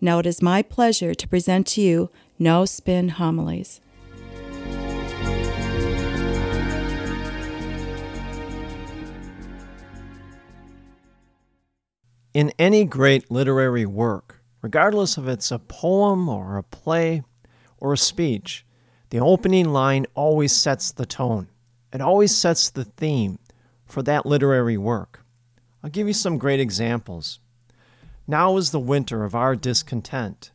Now it is my pleasure to present to you No Spin Homilies. In any great literary work, regardless if it's a poem or a play or a speech, the opening line always sets the tone. It always sets the theme for that literary work. I'll give you some great examples. Now is the winter of our discontent.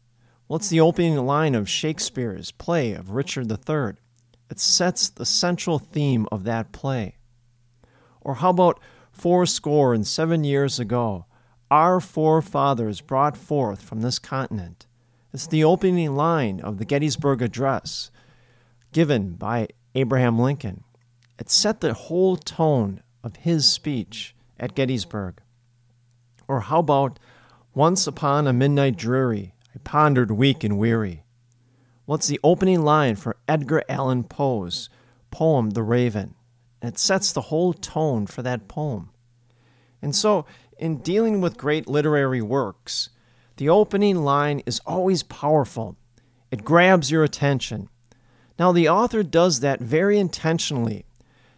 Well, it's the opening line of Shakespeare's play of Richard III. It sets the central theme of that play. Or how about four score and seven years ago, our forefathers brought forth from this continent? It's the opening line of the Gettysburg Address given by Abraham Lincoln. It set the whole tone of his speech at Gettysburg. Or how about once upon a midnight dreary, I pondered weak and weary. What's the opening line for Edgar Allan Poe's poem, The Raven? And it sets the whole tone for that poem. And so, in dealing with great literary works, the opening line is always powerful. It grabs your attention. Now, the author does that very intentionally,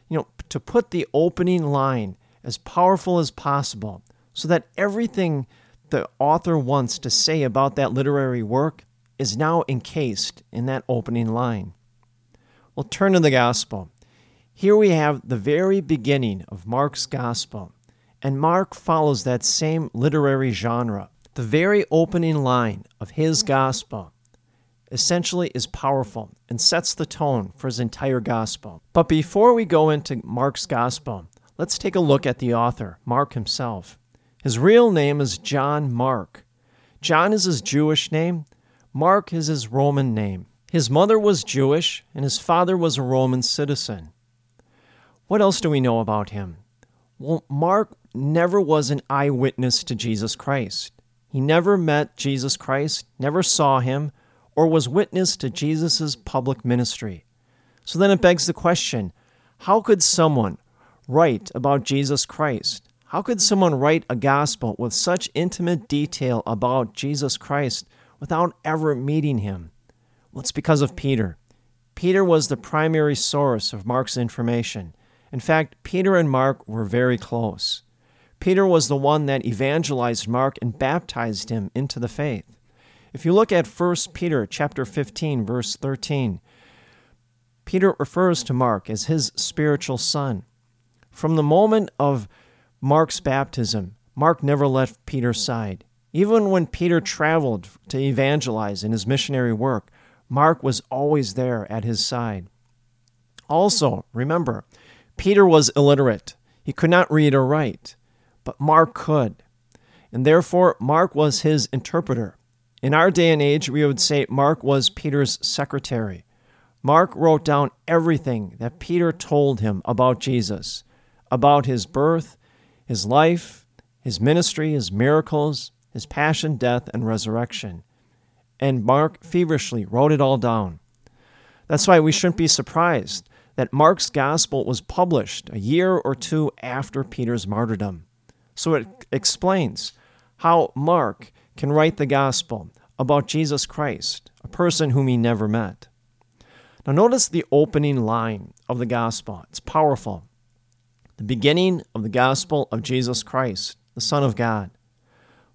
you know, to put the opening line as powerful as possible so that everything the author wants to say about that literary work is now encased in that opening line. We'll turn to the Gospel. Here we have the very beginning of Mark's Gospel, and Mark follows that same literary genre. The very opening line of his Gospel essentially is powerful and sets the tone for his entire Gospel. But before we go into Mark's Gospel, let's take a look at the author, Mark himself. His real name is John Mark. John is his Jewish name, Mark is his Roman name. His mother was Jewish, and his father was a Roman citizen. What else do we know about him? Well, Mark never was an eyewitness to Jesus Christ. He never met Jesus Christ, never saw him, or was witness to Jesus' public ministry. So then it begs the question how could someone write about Jesus Christ? How could someone write a gospel with such intimate detail about Jesus Christ without ever meeting him? Well, it's because of Peter. Peter was the primary source of Mark's information. In fact, Peter and Mark were very close. Peter was the one that evangelized Mark and baptized him into the faith. If you look at 1 Peter chapter 15 verse 13, Peter refers to Mark as his spiritual son. From the moment of Mark's baptism, Mark never left Peter's side. Even when Peter traveled to evangelize in his missionary work, Mark was always there at his side. Also, remember, Peter was illiterate. He could not read or write, but Mark could. And therefore, Mark was his interpreter. In our day and age, we would say Mark was Peter's secretary. Mark wrote down everything that Peter told him about Jesus, about his birth, his life, his ministry, his miracles, his passion, death, and resurrection. And Mark feverishly wrote it all down. That's why we shouldn't be surprised that Mark's gospel was published a year or two after Peter's martyrdom. So it explains how Mark can write the gospel about Jesus Christ, a person whom he never met. Now, notice the opening line of the gospel. It's powerful the beginning of the gospel of Jesus Christ, the Son of God.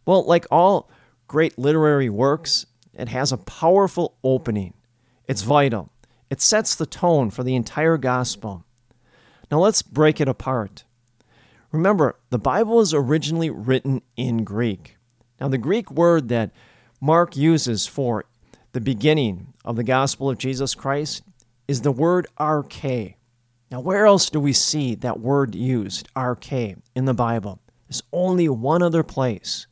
Well, like all great literary works, it has a powerful opening. It's vital. It sets the tone for the entire gospel. Now let's break it apart. Remember, the Bible is originally written in Greek. Now, the Greek word that Mark uses for the beginning of the gospel of Jesus Christ is the word arche. Now, where else do we see that word used, arche, in the Bible? There's only one other place,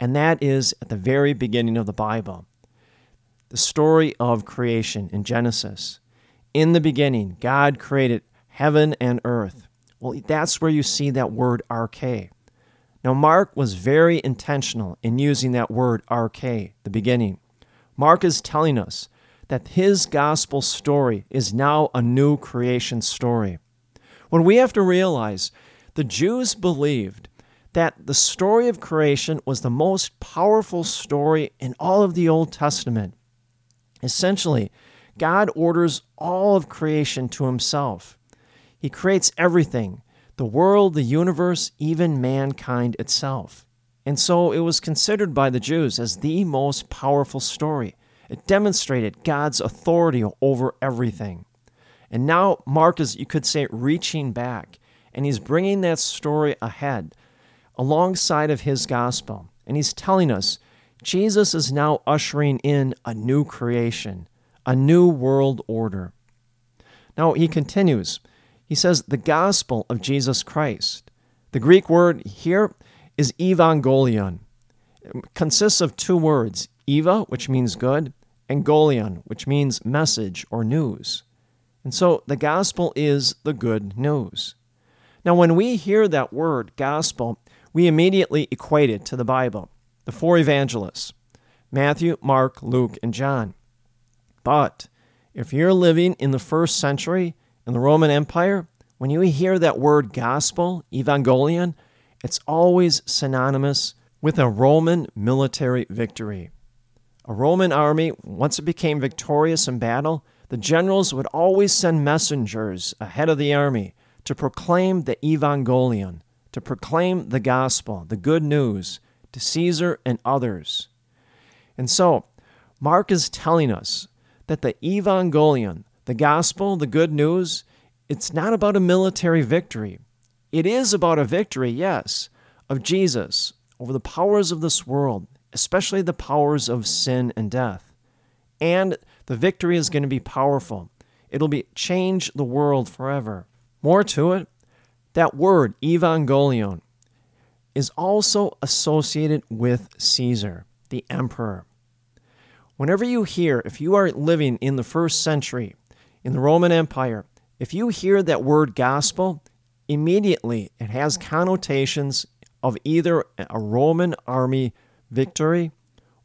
and that is at the very beginning of the Bible. the story of creation in Genesis. In the beginning, God created heaven and earth. Well, that's where you see that word arche. Now, Mark was very intentional in using that word arche, the beginning. Mark is telling us that his gospel story is now a new creation story. What we have to realize, the Jews believed that the story of creation was the most powerful story in all of the Old Testament. Essentially, God orders all of creation to himself. He creates everything the world, the universe, even mankind itself. And so it was considered by the Jews as the most powerful story. It demonstrated God's authority over everything. And now Mark is, you could say, reaching back, and he's bringing that story ahead alongside of his gospel. And he's telling us Jesus is now ushering in a new creation, a new world order. Now he continues. He says, the gospel of Jesus Christ. The Greek word here is evangelion. It consists of two words, eva, which means good, and golion, which means message or news. And so the gospel is the good news. Now, when we hear that word, gospel, we immediately equate it to the Bible, the four evangelists Matthew, Mark, Luke, and John. But if you're living in the first century in the Roman Empire, when you hear that word gospel, evangelion, it's always synonymous with a Roman military victory. A Roman army, once it became victorious in battle, the generals would always send messengers ahead of the army to proclaim the evangelion, to proclaim the gospel, the good news, to Caesar and others. And so, Mark is telling us that the evangelion, the gospel, the good news, it's not about a military victory. It is about a victory, yes, of Jesus over the powers of this world, especially the powers of sin and death. And the victory is going to be powerful. It'll be change the world forever. More to it, that word evangelion is also associated with Caesar, the emperor. Whenever you hear, if you are living in the first century in the Roman Empire, if you hear that word gospel, immediately it has connotations of either a Roman army victory,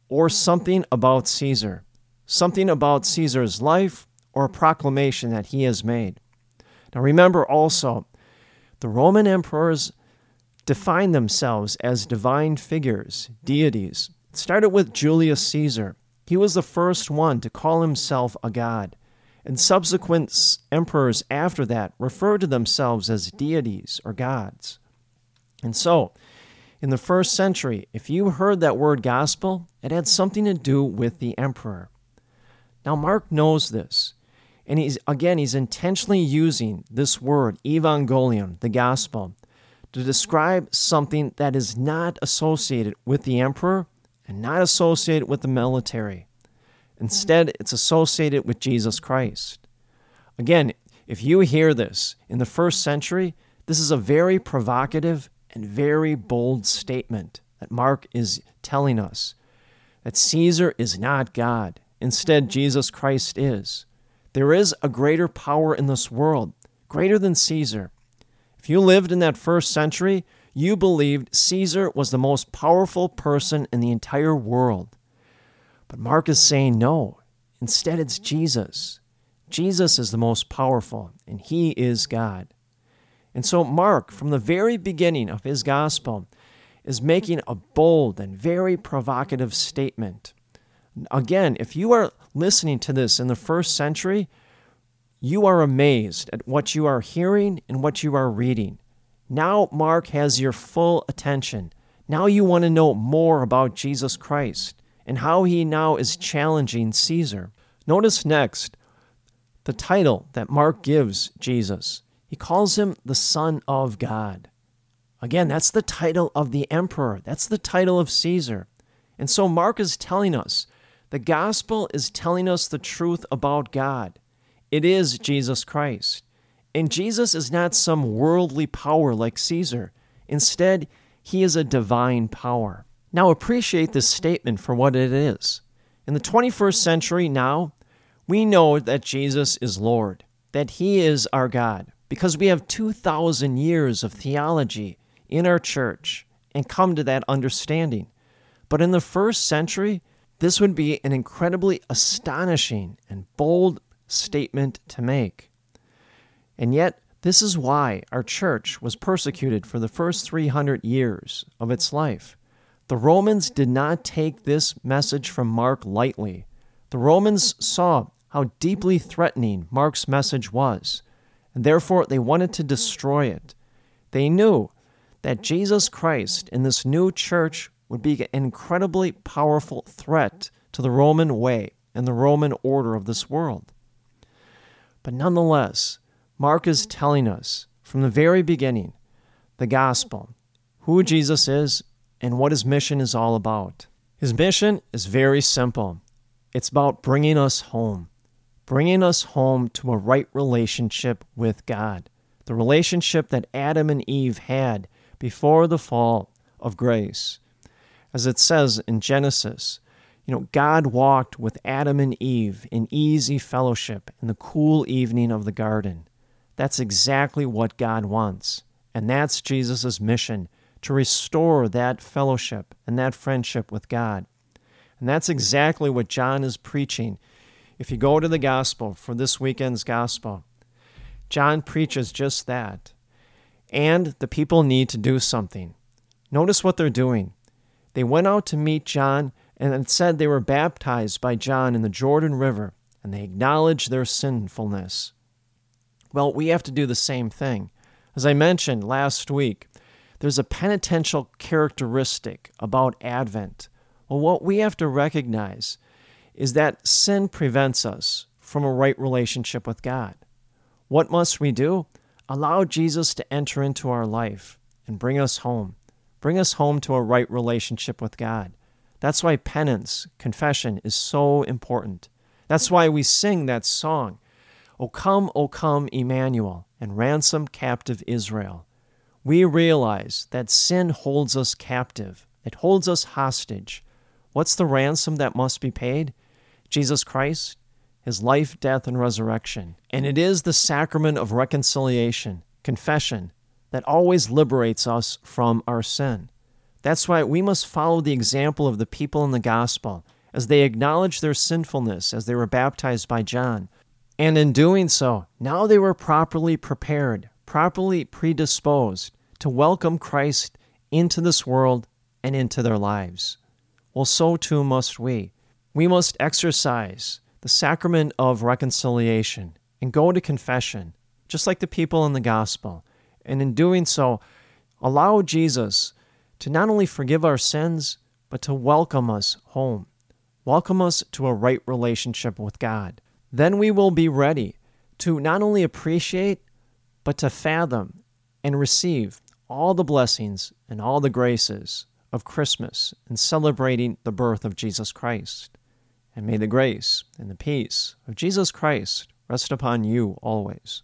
or something about Caesar, something about Caesar's life, or proclamation that he has made. Now remember also, the Roman emperors defined themselves as divine figures, deities. It started with Julius Caesar. He was the first one to call himself a god, and subsequent emperors after that referred to themselves as deities or gods. And so, in the first century, if you heard that word gospel, it had something to do with the emperor. Now, Mark knows this. And he's, again, he's intentionally using this word, evangelion, the gospel, to describe something that is not associated with the emperor and not associated with the military. Instead, it's associated with Jesus Christ. Again, if you hear this in the first century, this is a very provocative and very bold statement that Mark is telling us that Caesar is not God. Instead, Jesus Christ is. There is a greater power in this world, greater than Caesar. If you lived in that first century, you believed Caesar was the most powerful person in the entire world. But Mark is saying no. Instead, it's Jesus. Jesus is the most powerful, and he is God. And so, Mark, from the very beginning of his gospel, is making a bold and very provocative statement. Again, if you are listening to this in the first century, you are amazed at what you are hearing and what you are reading. Now, Mark has your full attention. Now, you want to know more about Jesus Christ and how he now is challenging Caesar. Notice next the title that Mark gives Jesus. He calls him the Son of God. Again, that's the title of the emperor, that's the title of Caesar. And so Mark is telling us the gospel is telling us the truth about God. It is Jesus Christ. And Jesus is not some worldly power like Caesar. Instead, he is a divine power. Now, appreciate this statement for what it is. In the 21st century now, we know that Jesus is Lord, that He is our God, because we have 2,000 years of theology in our church and come to that understanding. But in the first century, this would be an incredibly astonishing and bold statement to make. And yet, this is why our church was persecuted for the first 300 years of its life. The Romans did not take this message from Mark lightly. The Romans saw how deeply threatening Mark's message was, and therefore they wanted to destroy it. They knew that Jesus Christ in this new church would be an incredibly powerful threat to the Roman way and the Roman order of this world. But nonetheless, Mark is telling us from the very beginning the gospel, who Jesus is, and what his mission is all about. His mission is very simple it's about bringing us home, bringing us home to a right relationship with God, the relationship that Adam and Eve had before the fall of grace. As it says in Genesis, you know, God walked with Adam and Eve in easy fellowship in the cool evening of the garden. That's exactly what God wants. And that's Jesus' mission to restore that fellowship and that friendship with God. And that's exactly what John is preaching. If you go to the gospel for this weekend's gospel, John preaches just that. And the people need to do something. Notice what they're doing. They went out to meet John, and it said they were baptized by John in the Jordan River, and they acknowledged their sinfulness. Well, we have to do the same thing. As I mentioned last week, there's a penitential characteristic about Advent. Well, what we have to recognize is that sin prevents us from a right relationship with God. What must we do? Allow Jesus to enter into our life and bring us home. Bring us home to a right relationship with God. That's why penance, confession, is so important. That's why we sing that song, O come, O come, Emmanuel, and ransom captive Israel. We realize that sin holds us captive, it holds us hostage. What's the ransom that must be paid? Jesus Christ, his life, death, and resurrection. And it is the sacrament of reconciliation, confession, that always liberates us from our sin. That's why we must follow the example of the people in the gospel as they acknowledged their sinfulness as they were baptized by John. And in doing so, now they were properly prepared, properly predisposed to welcome Christ into this world and into their lives. Well, so too must we. We must exercise the sacrament of reconciliation and go to confession, just like the people in the gospel. And in doing so, allow Jesus to not only forgive our sins, but to welcome us home, welcome us to a right relationship with God. Then we will be ready to not only appreciate, but to fathom and receive all the blessings and all the graces of Christmas and celebrating the birth of Jesus Christ. And may the grace and the peace of Jesus Christ rest upon you always.